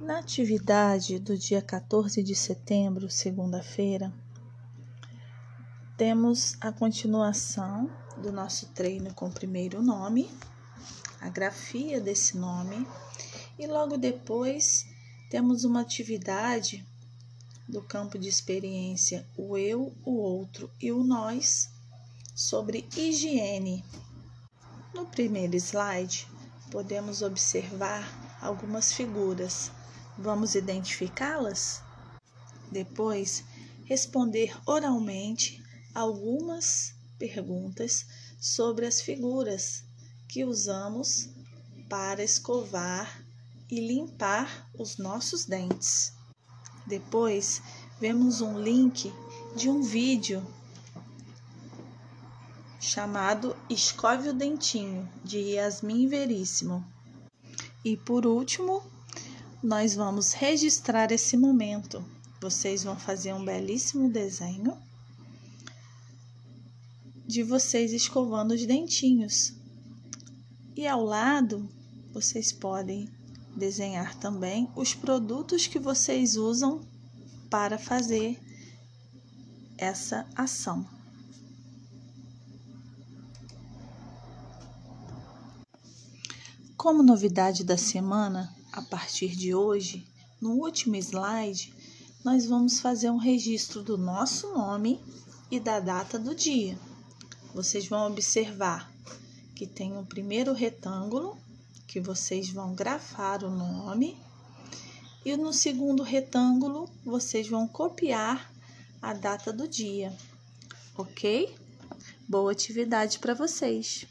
Na atividade do dia 14 de setembro, segunda-feira, temos a continuação do nosso treino com o primeiro nome, a grafia desse nome, e logo depois temos uma atividade do campo de experiência o eu, o outro e o nós sobre higiene. No primeiro slide, podemos observar algumas figuras Vamos identificá-las? Depois, responder oralmente algumas perguntas sobre as figuras que usamos para escovar e limpar os nossos dentes. Depois, vemos um link de um vídeo chamado Escove o Dentinho, de Yasmin Veríssimo. E por último, nós vamos registrar esse momento. Vocês vão fazer um belíssimo desenho de vocês escovando os dentinhos. E ao lado, vocês podem desenhar também os produtos que vocês usam para fazer essa ação. Como novidade da semana, a partir de hoje, no último slide, nós vamos fazer um registro do nosso nome e da data do dia. Vocês vão observar que tem o um primeiro retângulo, que vocês vão grafar o nome, e no segundo retângulo, vocês vão copiar a data do dia, ok? Boa atividade para vocês!